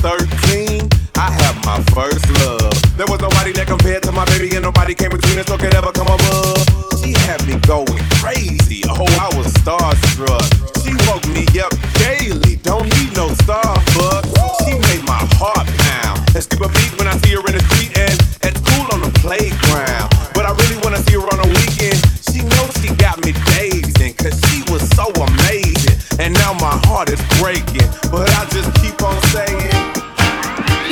When I was 13, I had my first love. There was nobody that compared to my baby, and nobody came between us or could ever come above. She had me going crazy. Oh, I was starstruck. She woke me up daily. Don't need no Starbucks. She made my heart pound. And skip a beat when I see her in the street and at school on the playground. But I really wanna see her on the weekend. She knows she got me dazing, cause she was so amazing. And now my heart is breaking. But I just keep on saying.